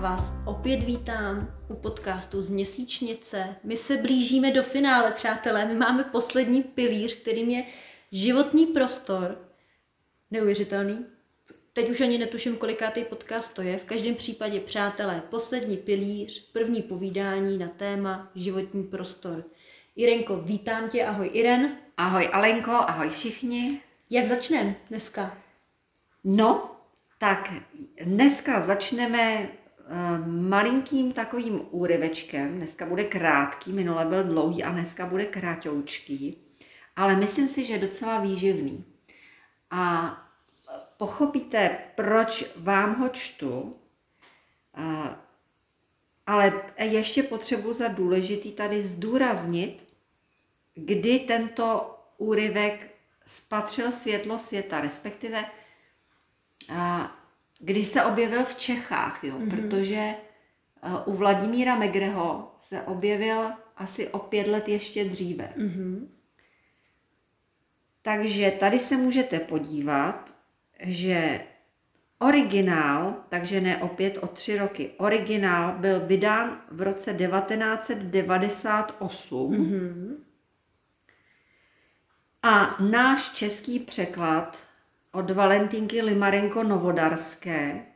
vás opět vítám u podcastu z Měsíčnice. My se blížíme do finále, přátelé, my máme poslední pilíř, kterým je životní prostor. Neuvěřitelný. Teď už ani netuším, kolikátý podcast to je. V každém případě, přátelé, poslední pilíř, první povídání na téma životní prostor. Irenko, vítám tě, ahoj Iren. Ahoj Alenko, ahoj všichni. Jak začneme dneska? No, tak dneska začneme malinkým takovým úryvečkem. Dneska bude krátký, minule byl dlouhý a dneska bude krátoučký. Ale myslím si, že je docela výživný. A pochopíte, proč vám ho čtu, uh, ale ještě potřebuji za důležitý tady zdůraznit, kdy tento úryvek spatřil světlo světa, respektive kdy se objevil v Čechách, jo, mm-hmm. protože u Vladimíra Megreho se objevil asi o pět let ještě dříve. Mm-hmm. Takže tady se můžete podívat, že originál, takže ne opět o tři roky, originál byl vydán v roce 1998 mm-hmm. a náš český překlad od Valentinky Limarenko Novodarské.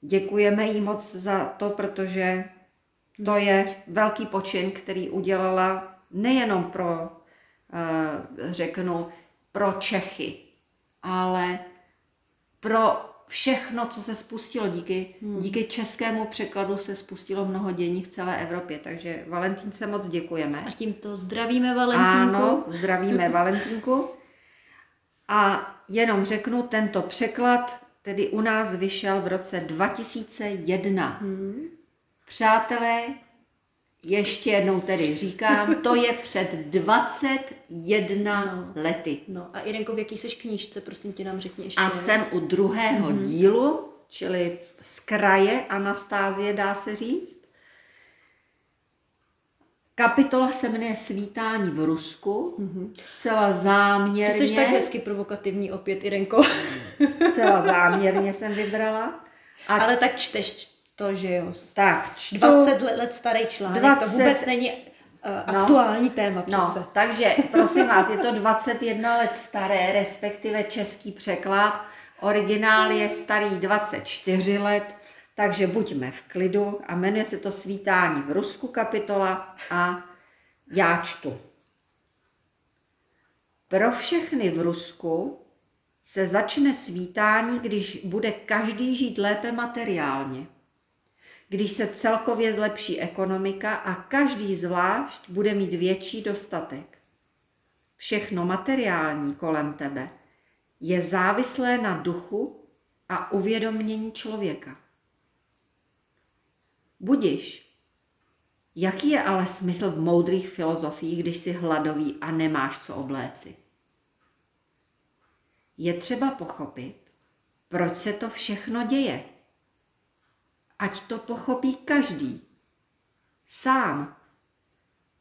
Děkujeme jí moc za to, protože to je velký počin, který udělala nejenom pro, eh, řeknu, pro Čechy, ale pro všechno, co se spustilo díky, hmm. díky českému překladu se spustilo mnoho dění v celé Evropě, takže Valentínce moc děkujeme. A tímto zdravíme Valentínku. Ano, zdravíme Valentínku. A jenom řeknu, tento překlad tedy u nás vyšel v roce 2001. Hmm. Přátelé, ještě jednou tedy říkám, to je před 21 no. lety. No a Irenko, v jaký seš knížce, prosím tě nám řekni ještě. A jsem u druhého mm-hmm. dílu, čili z kraje Anastázie, dá se říct. Kapitola se jmenuje Svítání v Rusku. Mm-hmm. Zcela záměrně. Ty jsi tak hezky provokativní opět, Irenko. Zcela záměrně jsem vybrala. A... Ale tak čteš to, že jo. Tak, čtu... 20 let starý článek, 20... to vůbec není uh, aktuální no, téma přece. No, takže prosím vás, je to 21 let staré, respektive český překlad. Originál je starý 24 let takže buďme v klidu a jmenuje se to Svítání v Rusku kapitola a já čtu. Pro všechny v Rusku se začne svítání, když bude každý žít lépe materiálně, když se celkově zlepší ekonomika a každý zvlášť bude mít větší dostatek. Všechno materiální kolem tebe je závislé na duchu a uvědomění člověka. Budiš. Jaký je ale smysl v moudrých filozofiích, když jsi hladový a nemáš co obléci? Je třeba pochopit, proč se to všechno děje. Ať to pochopí každý. Sám.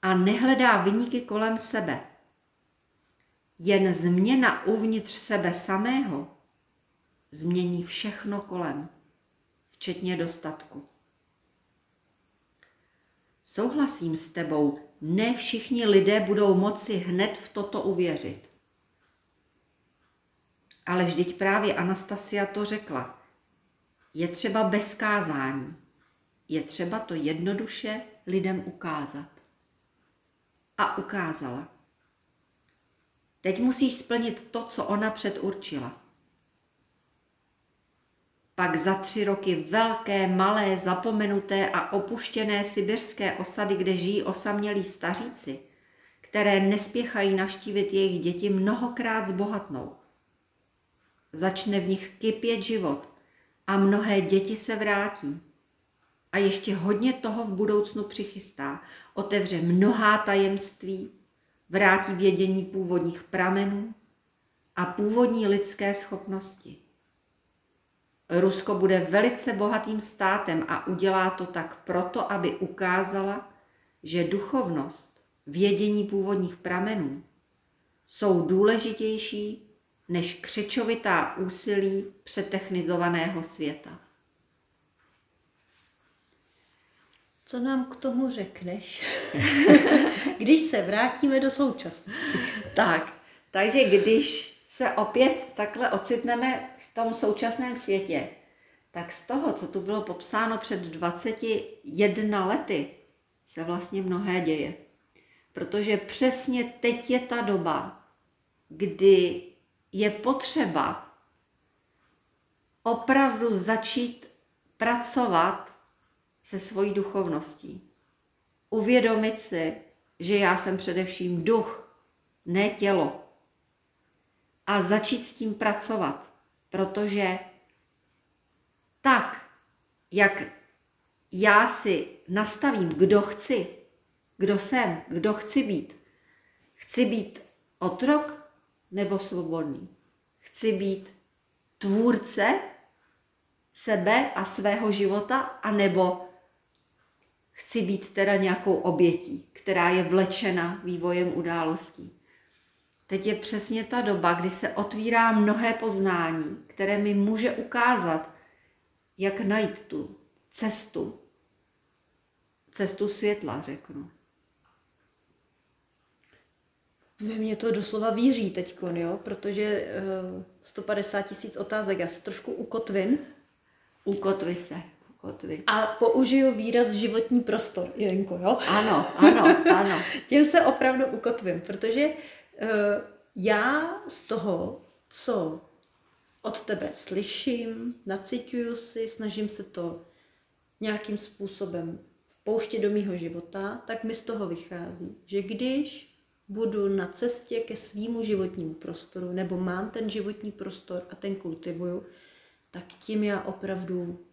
A nehledá vyníky kolem sebe. Jen změna uvnitř sebe samého změní všechno kolem, včetně dostatku. Souhlasím s tebou, ne všichni lidé budou moci hned v toto uvěřit. Ale vždyť právě Anastasia to řekla. Je třeba bez kázání. Je třeba to jednoduše lidem ukázat. A ukázala. Teď musíš splnit to, co ona předurčila pak za tři roky velké, malé, zapomenuté a opuštěné sibirské osady, kde žijí osamělí staříci, které nespěchají naštívit jejich děti, mnohokrát zbohatnou. Začne v nich kypět život a mnohé děti se vrátí. A ještě hodně toho v budoucnu přichystá. Otevře mnohá tajemství, vrátí vědění původních pramenů a původní lidské schopnosti. Rusko bude velice bohatým státem a udělá to tak proto, aby ukázala, že duchovnost, vědění původních pramenů jsou důležitější než křečovitá úsilí přetechnizovaného světa. Co nám k tomu řekneš, když se vrátíme do současnosti? Tak, takže když se opět takhle ocitneme v tom současném světě, tak z toho, co tu bylo popsáno před 21 lety, se vlastně mnohé děje. Protože přesně teď je ta doba, kdy je potřeba opravdu začít pracovat se svojí duchovností. Uvědomit si, že já jsem především duch, ne tělo. A začít s tím pracovat, protože tak, jak já si nastavím, kdo chci, kdo jsem, kdo chci být. Chci být otrok nebo svobodný. Chci být tvůrce sebe a svého života, anebo chci být teda nějakou obětí, která je vlečena vývojem událostí. Teď je přesně ta doba, kdy se otvírá mnohé poznání, které mi může ukázat, jak najít tu cestu, cestu světla, řeknu. Ve mě to doslova víří teď, jo? protože uh, 150 tisíc otázek, já se trošku ukotvím. Ukotvi se, ukotvi. A použiju výraz životní prostor, Jirenko, jo? Ano, ano, ano. Tím se opravdu ukotvím, protože uh, já z toho, co od tebe slyším, naciťuju si, snažím se to nějakým způsobem pouštět do mýho života, tak mi z toho vychází, že když budu na cestě ke svýmu životnímu prostoru, nebo mám ten životní prostor a ten kultivuju, tak tím já opravdu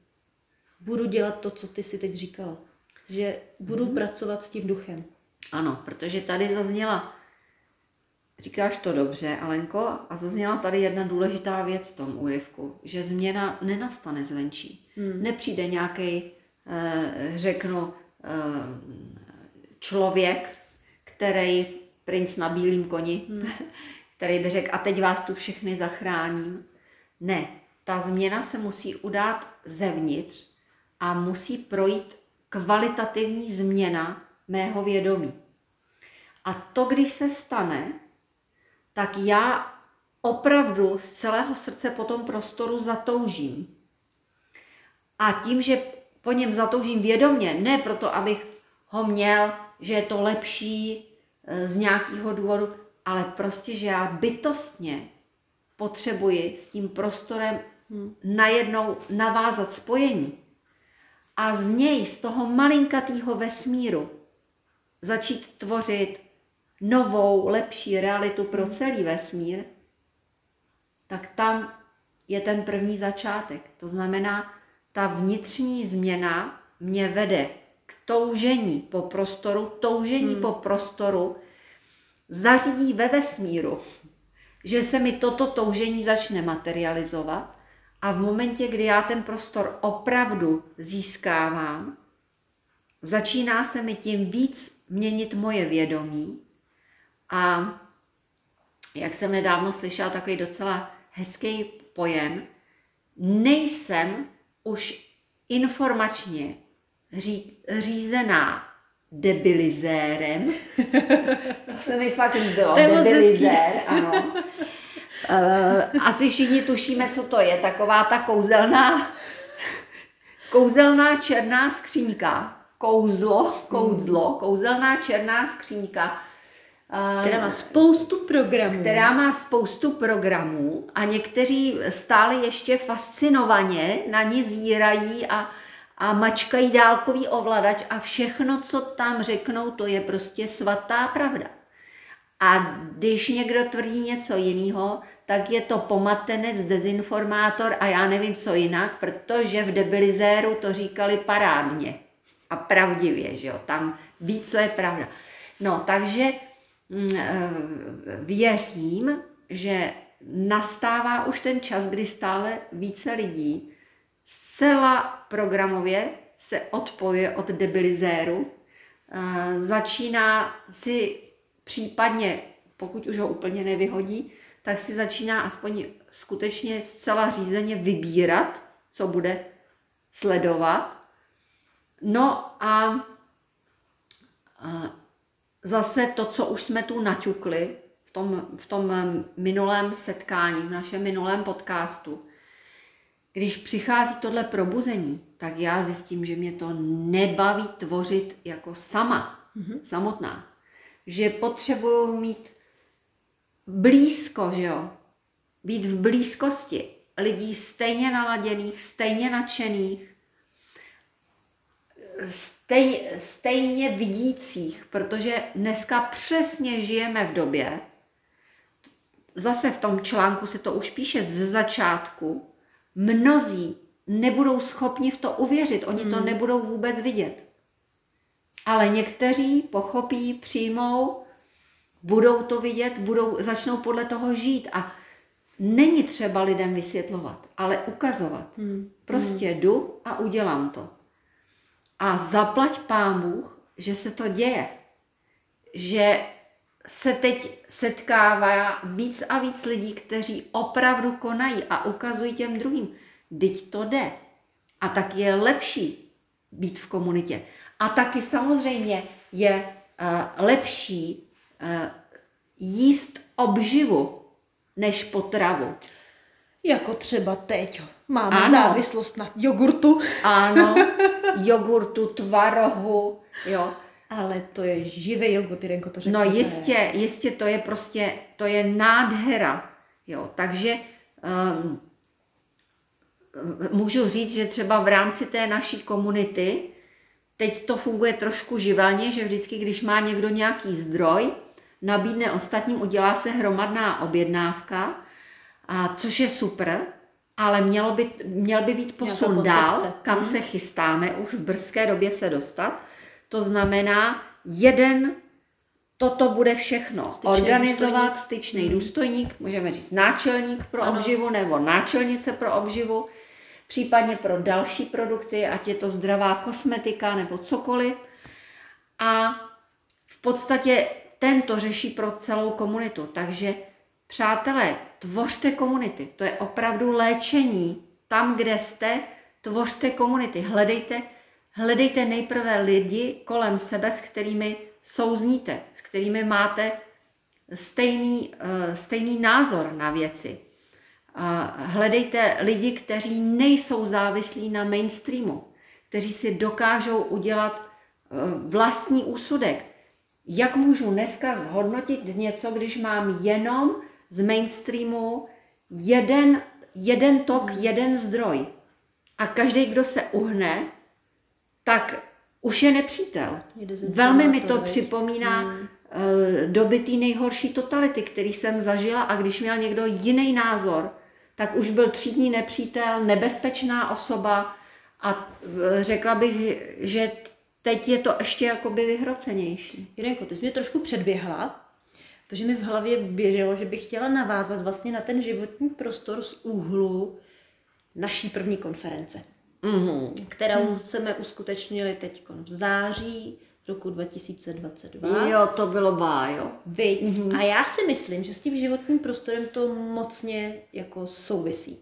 budu dělat to, co ty si teď říkala. Že budu mm-hmm. pracovat s tím duchem. Ano, protože tady zazněla, říkáš to dobře, Alenko, a zazněla tady jedna důležitá věc v tom úryvku, že změna nenastane zvenčí. Mm. Nepřijde nějaký, eh, řeknu, eh, člověk, který princ na bílém koni, hmm. který by řekl, a teď vás tu všechny zachráním. Ne, ta změna se musí udát zevnitř a musí projít kvalitativní změna mého vědomí. A to, když se stane, tak já opravdu z celého srdce po tom prostoru zatoužím. A tím, že po něm zatoužím vědomě, ne proto, abych ho měl, že je to lepší, z nějakého důvodu, ale prostě, že já bytostně potřebuji s tím prostorem najednou navázat spojení a z něj, z toho malinkatého vesmíru, začít tvořit novou, lepší realitu pro celý vesmír, tak tam je ten první začátek. To znamená, ta vnitřní změna mě vede toužení po prostoru, toužení hmm. po prostoru zařídí ve vesmíru, že se mi toto toužení začne materializovat a v momentě, kdy já ten prostor opravdu získávám, začíná se mi tím víc měnit moje vědomí a jak jsem nedávno slyšela takový docela hezký pojem, nejsem už informačně ří, řízená debilizérem. to se mi fakt líbilo. Debilizér, ano. Uh, asi všichni tušíme, co to je. Taková ta kouzelná, kouzelná černá skřínka. Kouzlo, kouzlo, kouzelná černá skřínka. Uh, která má spoustu programů. Která má spoustu programů a někteří stále ještě fascinovaně na ní zírají a a mačkají dálkový ovladač a všechno, co tam řeknou, to je prostě svatá pravda. A když někdo tvrdí něco jiného, tak je to pomatenec, dezinformátor a já nevím co jinak, protože v debilizéru to říkali parádně a pravdivě, že jo, tam ví, co je pravda. No, takže eh, věřím, že nastává už ten čas, kdy stále více lidí zcela programově se odpoje od debilizéru, eh, začíná si případně, pokud už ho úplně nevyhodí, tak si začíná aspoň skutečně zcela řízeně vybírat, co bude sledovat. No a, a zase to, co už jsme tu naťukli v tom, v tom minulém setkání, v našem minulém podcastu, když přichází tohle probuzení, tak já zjistím, že mě to nebaví tvořit jako sama, mm-hmm. samotná. Že potřebuju mít blízko, že jo? Být v blízkosti lidí stejně naladěných, stejně nadšených, stej, stejně vidících, protože dneska přesně žijeme v době, zase v tom článku se to už píše ze začátku, mnozí nebudou schopni v to uvěřit, oni to hmm. nebudou vůbec vidět. Ale někteří pochopí, přijmou, budou to vidět, budou, začnou podle toho žít a není třeba lidem vysvětlovat, ale ukazovat. Hmm. Prostě hmm. jdu a udělám to. A zaplať pán Bůh, že se to děje. Že se teď setkává víc a víc lidí, kteří opravdu konají a ukazují těm druhým, teď to jde. A tak je lepší být v komunitě. A taky samozřejmě je uh, lepší uh, jíst obživu než potravu. Jako třeba teď. Máme ano. závislost na jogurtu. Ano, jogurtu, tvarohu, jo. Ale to je živý jogurt, Jirenko to řekne. No jistě, jistě, to je prostě, to je nádhera, jo. Takže um, můžu říct, že třeba v rámci té naší komunity teď to funguje trošku živelně, že vždycky, když má někdo nějaký zdroj, nabídne ostatním, udělá se hromadná objednávka, a což je super, ale mělo by, měl by být posun dál, kam hmm. se chystáme už v brzké době se dostat. To znamená, jeden toto bude všechno. Styčný Organizovat důstojník. styčný hmm. důstojník, můžeme říct náčelník pro ano. obživu nebo náčelnice pro obživu, případně pro další produkty, ať je to zdravá kosmetika nebo cokoliv. A v podstatě tento řeší pro celou komunitu. Takže přátelé, tvořte komunity. To je opravdu léčení. Tam, kde jste, tvořte komunity. Hledejte, hledejte nejprve lidi kolem sebe, s kterými souzníte, s kterými máte stejný, uh, stejný názor na věci. Hledejte lidi, kteří nejsou závislí na mainstreamu, kteří si dokážou udělat uh, vlastní úsudek. Jak můžu dneska zhodnotit něco, když mám jenom z mainstreamu jeden, jeden tok, hmm. jeden zdroj. A každý, kdo se uhne, tak už je nepřítel. Velmi mi to připomíná hmm. uh, doby té nejhorší totality, který jsem zažila a když měl někdo jiný názor, tak už byl třídní nepřítel, nebezpečná osoba a uh, řekla bych, že teď je to ještě jakoby vyhrocenější. Jirenko, ty jsi mě trošku předběhla, protože mi v hlavě běželo, že bych chtěla navázat vlastně na ten životní prostor z úhlu naší první konference, mm-hmm. kterou mm. jsme uskutečnili teď v září roku 2022. Jo, to bylo bájo. Viď? Mm-hmm. A já si myslím, že s tím životním prostorem to mocně jako souvisí.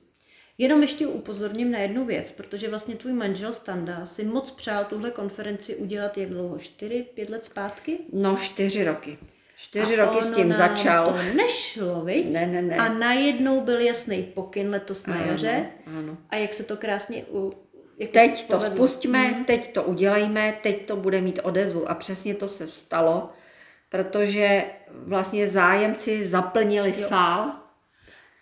Jenom ještě upozorním na jednu věc, protože vlastně tvůj manžel Standa si moc přál tuhle konferenci udělat jak dlouho? Čtyři, pět let zpátky? No, čtyři roky. Čtyři a roky s tím začal. to nešlo, viď? Ne, ne, ne. A najednou byl jasný pokyn letos na jaře. Ano, ano. A jak se to krásně u, jako teď povedlo. to spustíme, hmm. teď to udělejme, teď to bude mít odezvu. A přesně to se stalo, protože vlastně zájemci zaplnili jo. sál.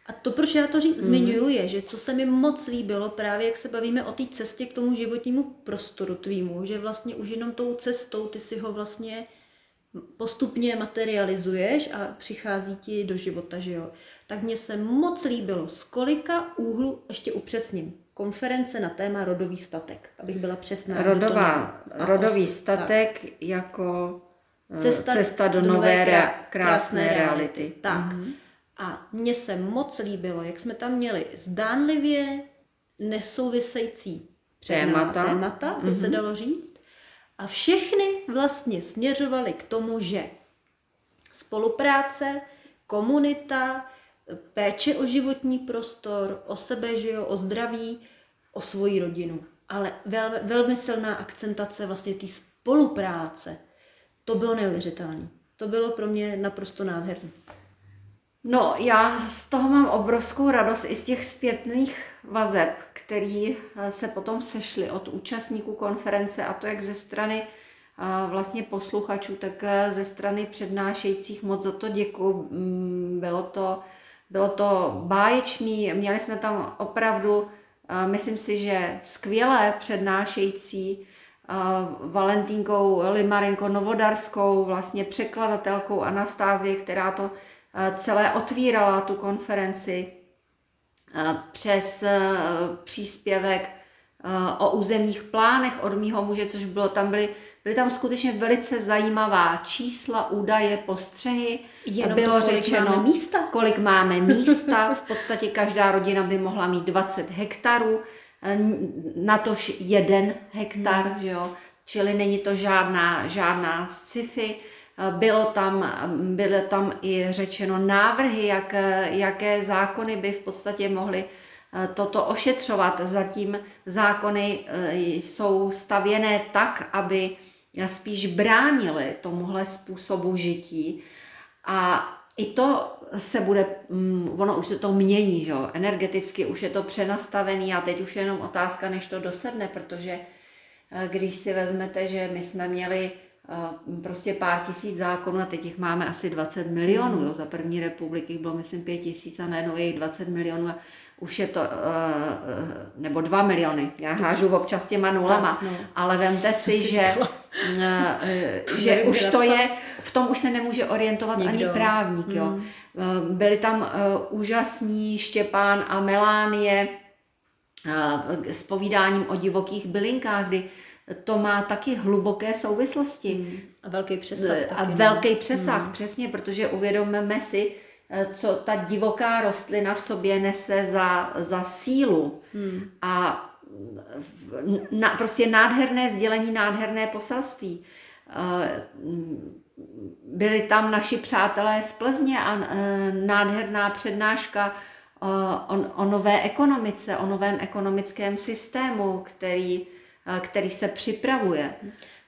A to, proč já to řík, mm. zmiňuju, je, že co se mi moc líbilo, právě jak se bavíme o té cestě k tomu životnímu prostoru tvýmu, že vlastně už jenom tou cestou ty si ho vlastně postupně materializuješ a přichází ti do života, že jo. Tak mně se moc líbilo, z kolika úhlu, ještě upřesním, konference na téma rodový statek, abych byla přesná. Rodová, rodový os, statek tak. jako eh, cesta, cesta do, do nové, rea, krásné, krásné reality. reality. Tak. Mm-hmm. A mně se moc líbilo, jak jsme tam měli zdánlivě nesouvisející témata, témata by mm-hmm. se dalo říct, a všechny vlastně směřovaly k tomu, že spolupráce, komunita, péče o životní prostor, o sebe, že jo, o zdraví, o svoji rodinu. ale vel, velmi silná akcentace vlastně té spolupráce. To bylo neuvěřitelné. To bylo pro mě naprosto nádherné. No, já z toho mám obrovskou radost i z těch zpětných vazeb, který eh, se potom sešly od účastníků konference a to jak ze strany eh, vlastně posluchačů, tak eh, ze strany přednášejících. Moc za to děkuji. Mm, bylo to, bylo to báječný, měli jsme tam opravdu, myslím si, že skvělé přednášející, Valentínkou Limarenko Novodarskou, vlastně překladatelkou Anastázie, která to celé otvírala tu konferenci přes příspěvek o územních plánech od mýho muže, což bylo tam byly, byly tam skutečně velice zajímavá čísla, údaje, postřehy. Jenom bylo to, kolik řečeno, máme místa. kolik máme místa. V podstatě každá rodina by mohla mít 20 hektarů, na tož jeden hektar, hmm. že jo? čili není to žádná, žádná sci-fi. Bylo tam, byly tam i řečeno návrhy, jak, jaké zákony by v podstatě mohly eh, toto ošetřovat. Zatím zákony eh, jsou stavěné tak, aby spíš bránili tomuhle způsobu žití. A i to se bude, mm, ono už se to mění, že jo? energeticky už je to přenastavený a teď už je jenom otázka, než to dosedne, protože eh, když si vezmete, že my jsme měli prostě pár tisíc zákonů a teď jich máme asi 20 milionů. Jo. Za první republiky bylo myslím 5 tisíc a najednou je jich 20 milionů a už je to, eh, eh, nebo 2 miliony, já hážu občas těma nulama, tak, no. ale vemte si, že, eh, že už to je, v tom už se nemůže orientovat Nikdo. ani právník. Jo. Hmm. Byli tam úžasní Štěpán a Melánie s povídáním o divokých bylinkách, kdy to má taky hluboké souvislosti. Hmm. A velký přesah. A taky, no. velký přesah, hmm. přesně, protože uvědomíme si, eh, co ta divoká rostlina v sobě nese za, za sílu. Hmm. A na, prostě nádherné sdělení, nádherné poselství. Eh, byli tam naši přátelé z Plzně a eh, nádherná přednáška o, o nové ekonomice, o novém ekonomickém systému, který který se připravuje.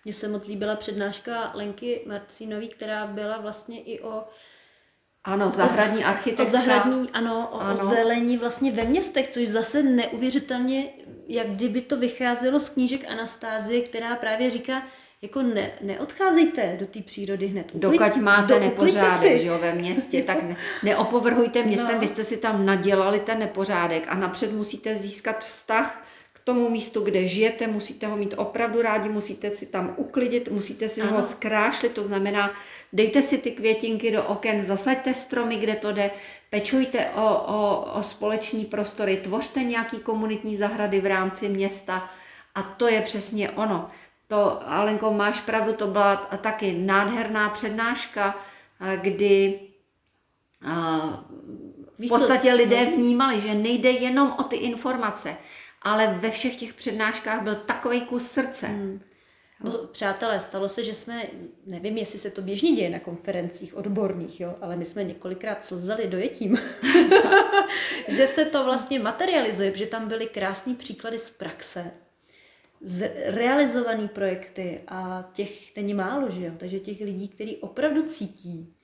Mně se moc líbila přednáška Lenky Marcinové, která byla vlastně i o ano, zahradní architektura. O zahradní, ano, o, ano. o zelení vlastně ve městech, což zase neuvěřitelně, jak kdyby to vycházelo z knížek Anastázie, která právě říká, jako ne, neodcházejte do té přírody hned. Uklid, Dokud máte do, nepořádek že jo, ve městě, tak ne, neopovrhujte městem, no. vy jste si tam nadělali ten nepořádek a napřed musíte získat vztah tomu místu, kde žijete, musíte ho mít opravdu rádi, musíte si tam uklidit, musíte si ano. ho zkrášlit, to znamená, dejte si ty květinky do oken, zasaďte stromy, kde to jde, pečujte o, o, o společný prostory, tvořte nějaký komunitní zahrady v rámci města a to je přesně ono. To, Alenko, máš pravdu, to byla taky nádherná přednáška, kdy v podstatě lidé no. vnímali, že nejde jenom o ty informace, ale ve všech těch přednáškách byl takový kus srdce. Hmm. No, přátelé, stalo se, že jsme, nevím, jestli se to běžně děje na konferencích odborných, jo, ale my jsme několikrát slzeli dojetím, že se to vlastně materializuje, protože tam byly krásné příklady z praxe, z realizované projekty a těch není málo, že jo? Takže těch lidí, kteří opravdu cítí,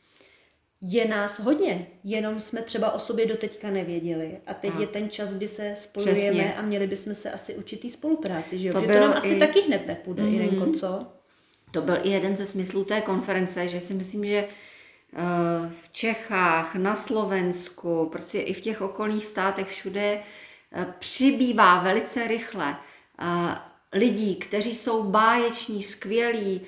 je nás hodně, jenom jsme třeba o sobě doteďka nevěděli. A teď a. je ten čas, kdy se spojujeme Přesně. a měli bychom se asi určitý spolupráci, že jo? To, že to nám i... asi taky hned nepůjde, mm-hmm. Irenko, co? To byl i jeden ze smyslů té konference, že si myslím, že eh, v Čechách, na Slovensku, prostě i v těch okolních státech všude eh, přibývá velice rychle eh, lidí, kteří jsou báječní, skvělí,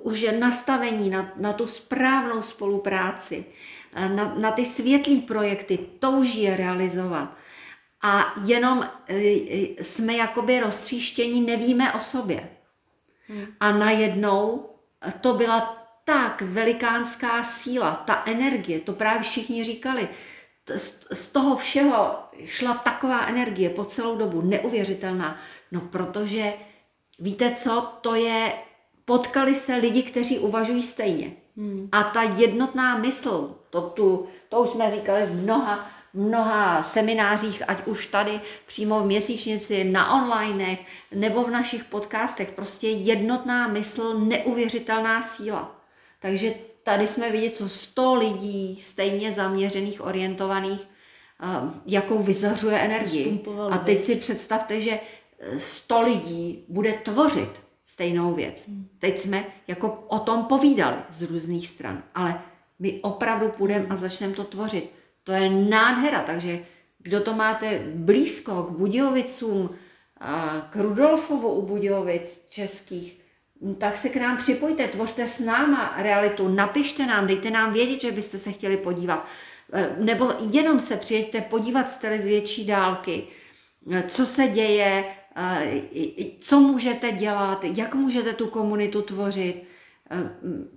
už je nastavení na, na tu správnou spolupráci, uh, na, na ty světlé projekty, touží je realizovat. A jenom uh, jsme jakoby roztříštění, nevíme o sobě. Hmm. A najednou to byla tak velikánská síla, ta energie, to právě všichni říkali, z toho všeho šla taková energie po celou dobu, neuvěřitelná. No protože víte co, to je, potkali se lidi, kteří uvažují stejně. Hmm. A ta jednotná mysl, to, tu, to už jsme říkali v mnoha mnoha seminářích, ať už tady přímo v měsíčnici, na onlinech nebo v našich podcastech. Prostě jednotná mysl, neuvěřitelná síla. Takže tady jsme vidět, co 100 lidí stejně zaměřených, orientovaných, eh, jakou vyzařuje energii. A teď si představte, že 100 lidí bude tvořit stejnou věc. Teď jsme jako o tom povídali z různých stran, ale my opravdu půjdeme a začneme to tvořit. To je nádhera, takže kdo to máte blízko k Budějovicům, k Rudolfovu u Budějovic českých, tak se k nám připojte, tvořte s náma realitu, napište nám, dejte nám vědět, že byste se chtěli podívat. E, nebo jenom se přijeďte podívat z z větší dálky, e, co se děje, co můžete dělat, jak můžete tu komunitu tvořit.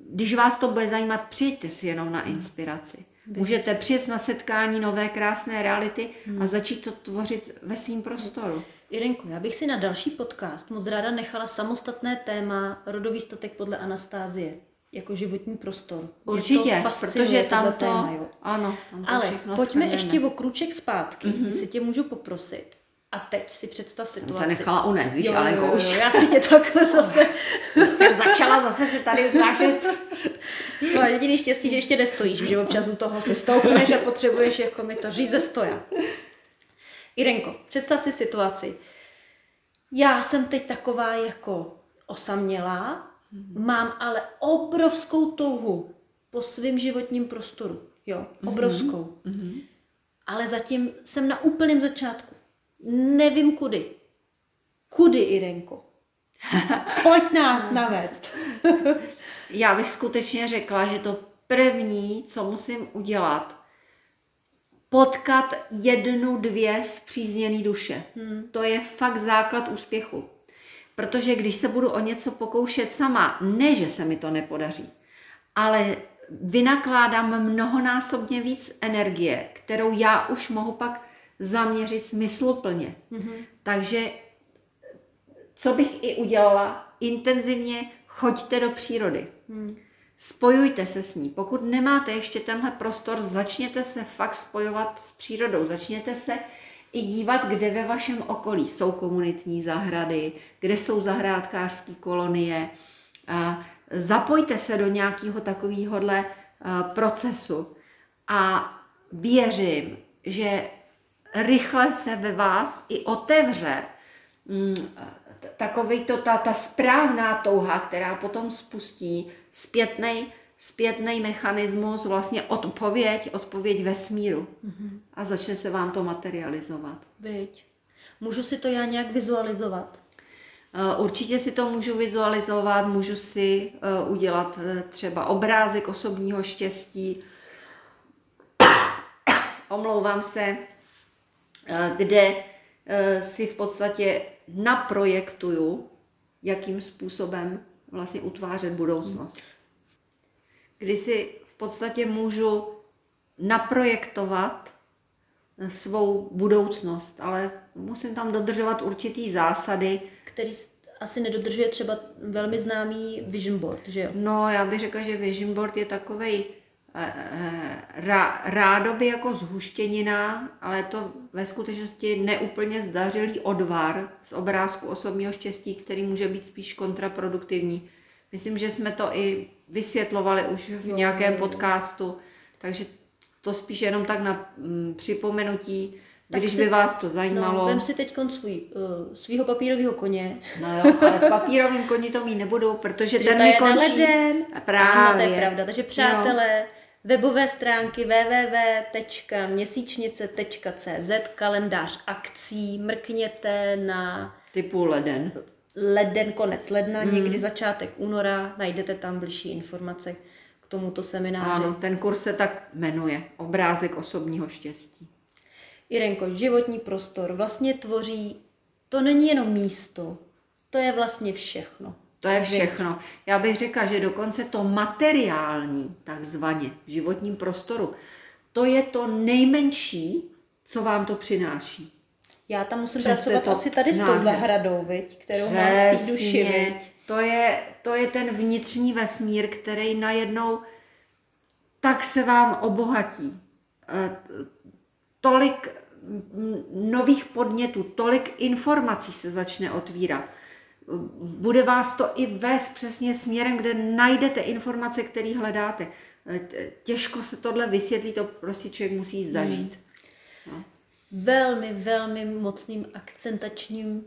Když vás to bude zajímat, přijďte si jenom na inspiraci. Můžete přijet na setkání nové krásné reality a hmm. začít to tvořit ve svém prostoru. Irenko, já bych si na další podcast moc ráda nechala samostatné téma rodový statek podle Anastázie jako životní prostor. Určitě, protože tam to, téma, jo. ano, tam to Ale pojďme ještě o kruček zpátky, mm-hmm. jestli tě můžu poprosit. A teď si představ situaci. Jsem se nechala unést, víš, jo, Alenko, jo, jo, už. Já si tě takhle zase... už jsem začala zase se tady vznášet. No a jediný štěstí, že ještě nestojíš, že občas u toho si stoupneš a potřebuješ jako mi to říct ze stoja. Irenko, představ si situaci. Já jsem teď taková jako osamělá, mám ale obrovskou touhu po svém životním prostoru. Jo, obrovskou. Mm-hmm. Ale zatím jsem na úplném začátku nevím kudy. Kudy, Irenko? Pojď nás navést. Já bych skutečně řekla, že to první, co musím udělat, potkat jednu, dvě zpřízněné duše. Hmm. To je fakt základ úspěchu. Protože když se budu o něco pokoušet sama, ne, že se mi to nepodaří, ale vynakládám mnohonásobně víc energie, kterou já už mohu pak zaměřit smysluplně. Mm-hmm. Takže co bych i udělala, intenzivně choďte do přírody. Mm. Spojujte se s ní. Pokud nemáte ještě tenhle prostor, začněte se fakt spojovat s přírodou. Začněte se i dívat, kde ve vašem okolí jsou komunitní zahrady, kde jsou kolonie. A zapojte se do nějakého takovéhohle procesu a věřím, že rychle se ve vás i otevře mm, takový to, ta, ta správná touha, která potom spustí zpětnej, zpětný mechanismus, vlastně odpověď, odpověď vesmíru. Mm-hmm. A začne se vám to materializovat. Veď. Můžu si to já nějak vizualizovat? Eh, určitě si to můžu vizualizovat, můžu si uh, udělat uh, třeba obrázek osobního štěstí. Omlouvám se, Eh, kde eh, si v podstatě naprojektuju, jakým způsobem vlastně utvářet budoucnost. Kdy si v podstatě můžu naprojektovat eh, svou budoucnost, ale musím tam dodržovat určitý zásady. Který asi nedodržuje třeba velmi známý vision board, že jo? No, já bych řekla, že vision board je takovej rá, rádoby jako zhuštěnina, ale to ve skutečnosti neúplně zdařilý odvar z obrázku osobního štěstí, který může být spíš kontraproduktivní. Myslím, že jsme to i vysvětlovali už v nějakém podcastu, takže to spíš jenom tak na mm, připomenutí, tak když si, by vás to zajímalo. No, vem si teď svůj, uh, svýho papírového koně. No jo, ale v papírovém koni to mít nebudou, protože ten mi končí. Leden. Právě. Ano, to je pravda. Takže přátelé, jo webové stránky www.měsíčnice.cz, kalendář akcí, mrkněte na typu leden. Leden, konec ledna, hmm. někdy začátek února, najdete tam blížší informace k tomuto semináři. Ano, ten kurz se tak jmenuje, obrázek osobního štěstí. Irenko, životní prostor vlastně tvoří, to není jenom místo, to je vlastně všechno. To je všechno. Já bych řekla, že dokonce to materiální, takzvaně, v životním prostoru, to je to nejmenší, co vám to přináší. Já tam musím Přes pracovat to asi tady s tou zahradou, viď, kterou Přesně. mám v té duši. Viď. To je, to je ten vnitřní vesmír, který najednou tak se vám obohatí. E, tolik nových podnětů, tolik informací se začne otvírat. Bude vás to i vést přesně směrem, kde najdete informace, které hledáte. Těžko se tohle vysvětlí, to prostě člověk musí zažít. No. Velmi, velmi mocným akcentačním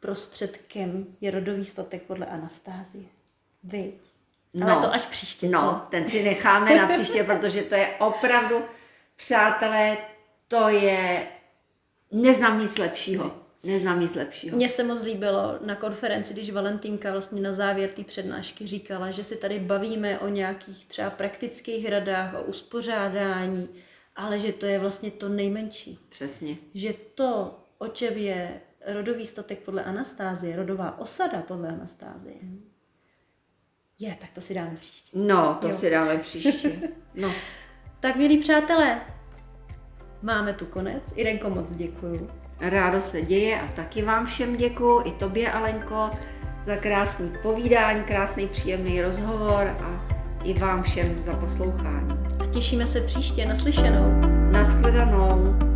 prostředkem je rodový statek podle Anastázie. Viď? No, Ale to až příště, No, co? ten si necháme na příště, protože to je opravdu, přátelé, to je, neznám nic lepšího. Neznám nic lepšího. Mně se moc líbilo na konferenci, když Valentínka vlastně na závěr té přednášky říkala, že si tady bavíme o nějakých třeba praktických radách, o uspořádání, ale že to je vlastně to nejmenší. Přesně. Že to, o čem je rodový statek podle Anastázie, rodová osada podle Anastázie, je, tak to si dáme příště. No, to jo. si dáme příště. No. tak, milí přátelé, máme tu konec. Irenko, moc děkuju. Rádo se děje a taky vám všem děkuju, i tobě, Alenko, za krásný povídání, krásný příjemný rozhovor a i vám všem za poslouchání. A těšíme se příště naslyšenou. Naschledanou.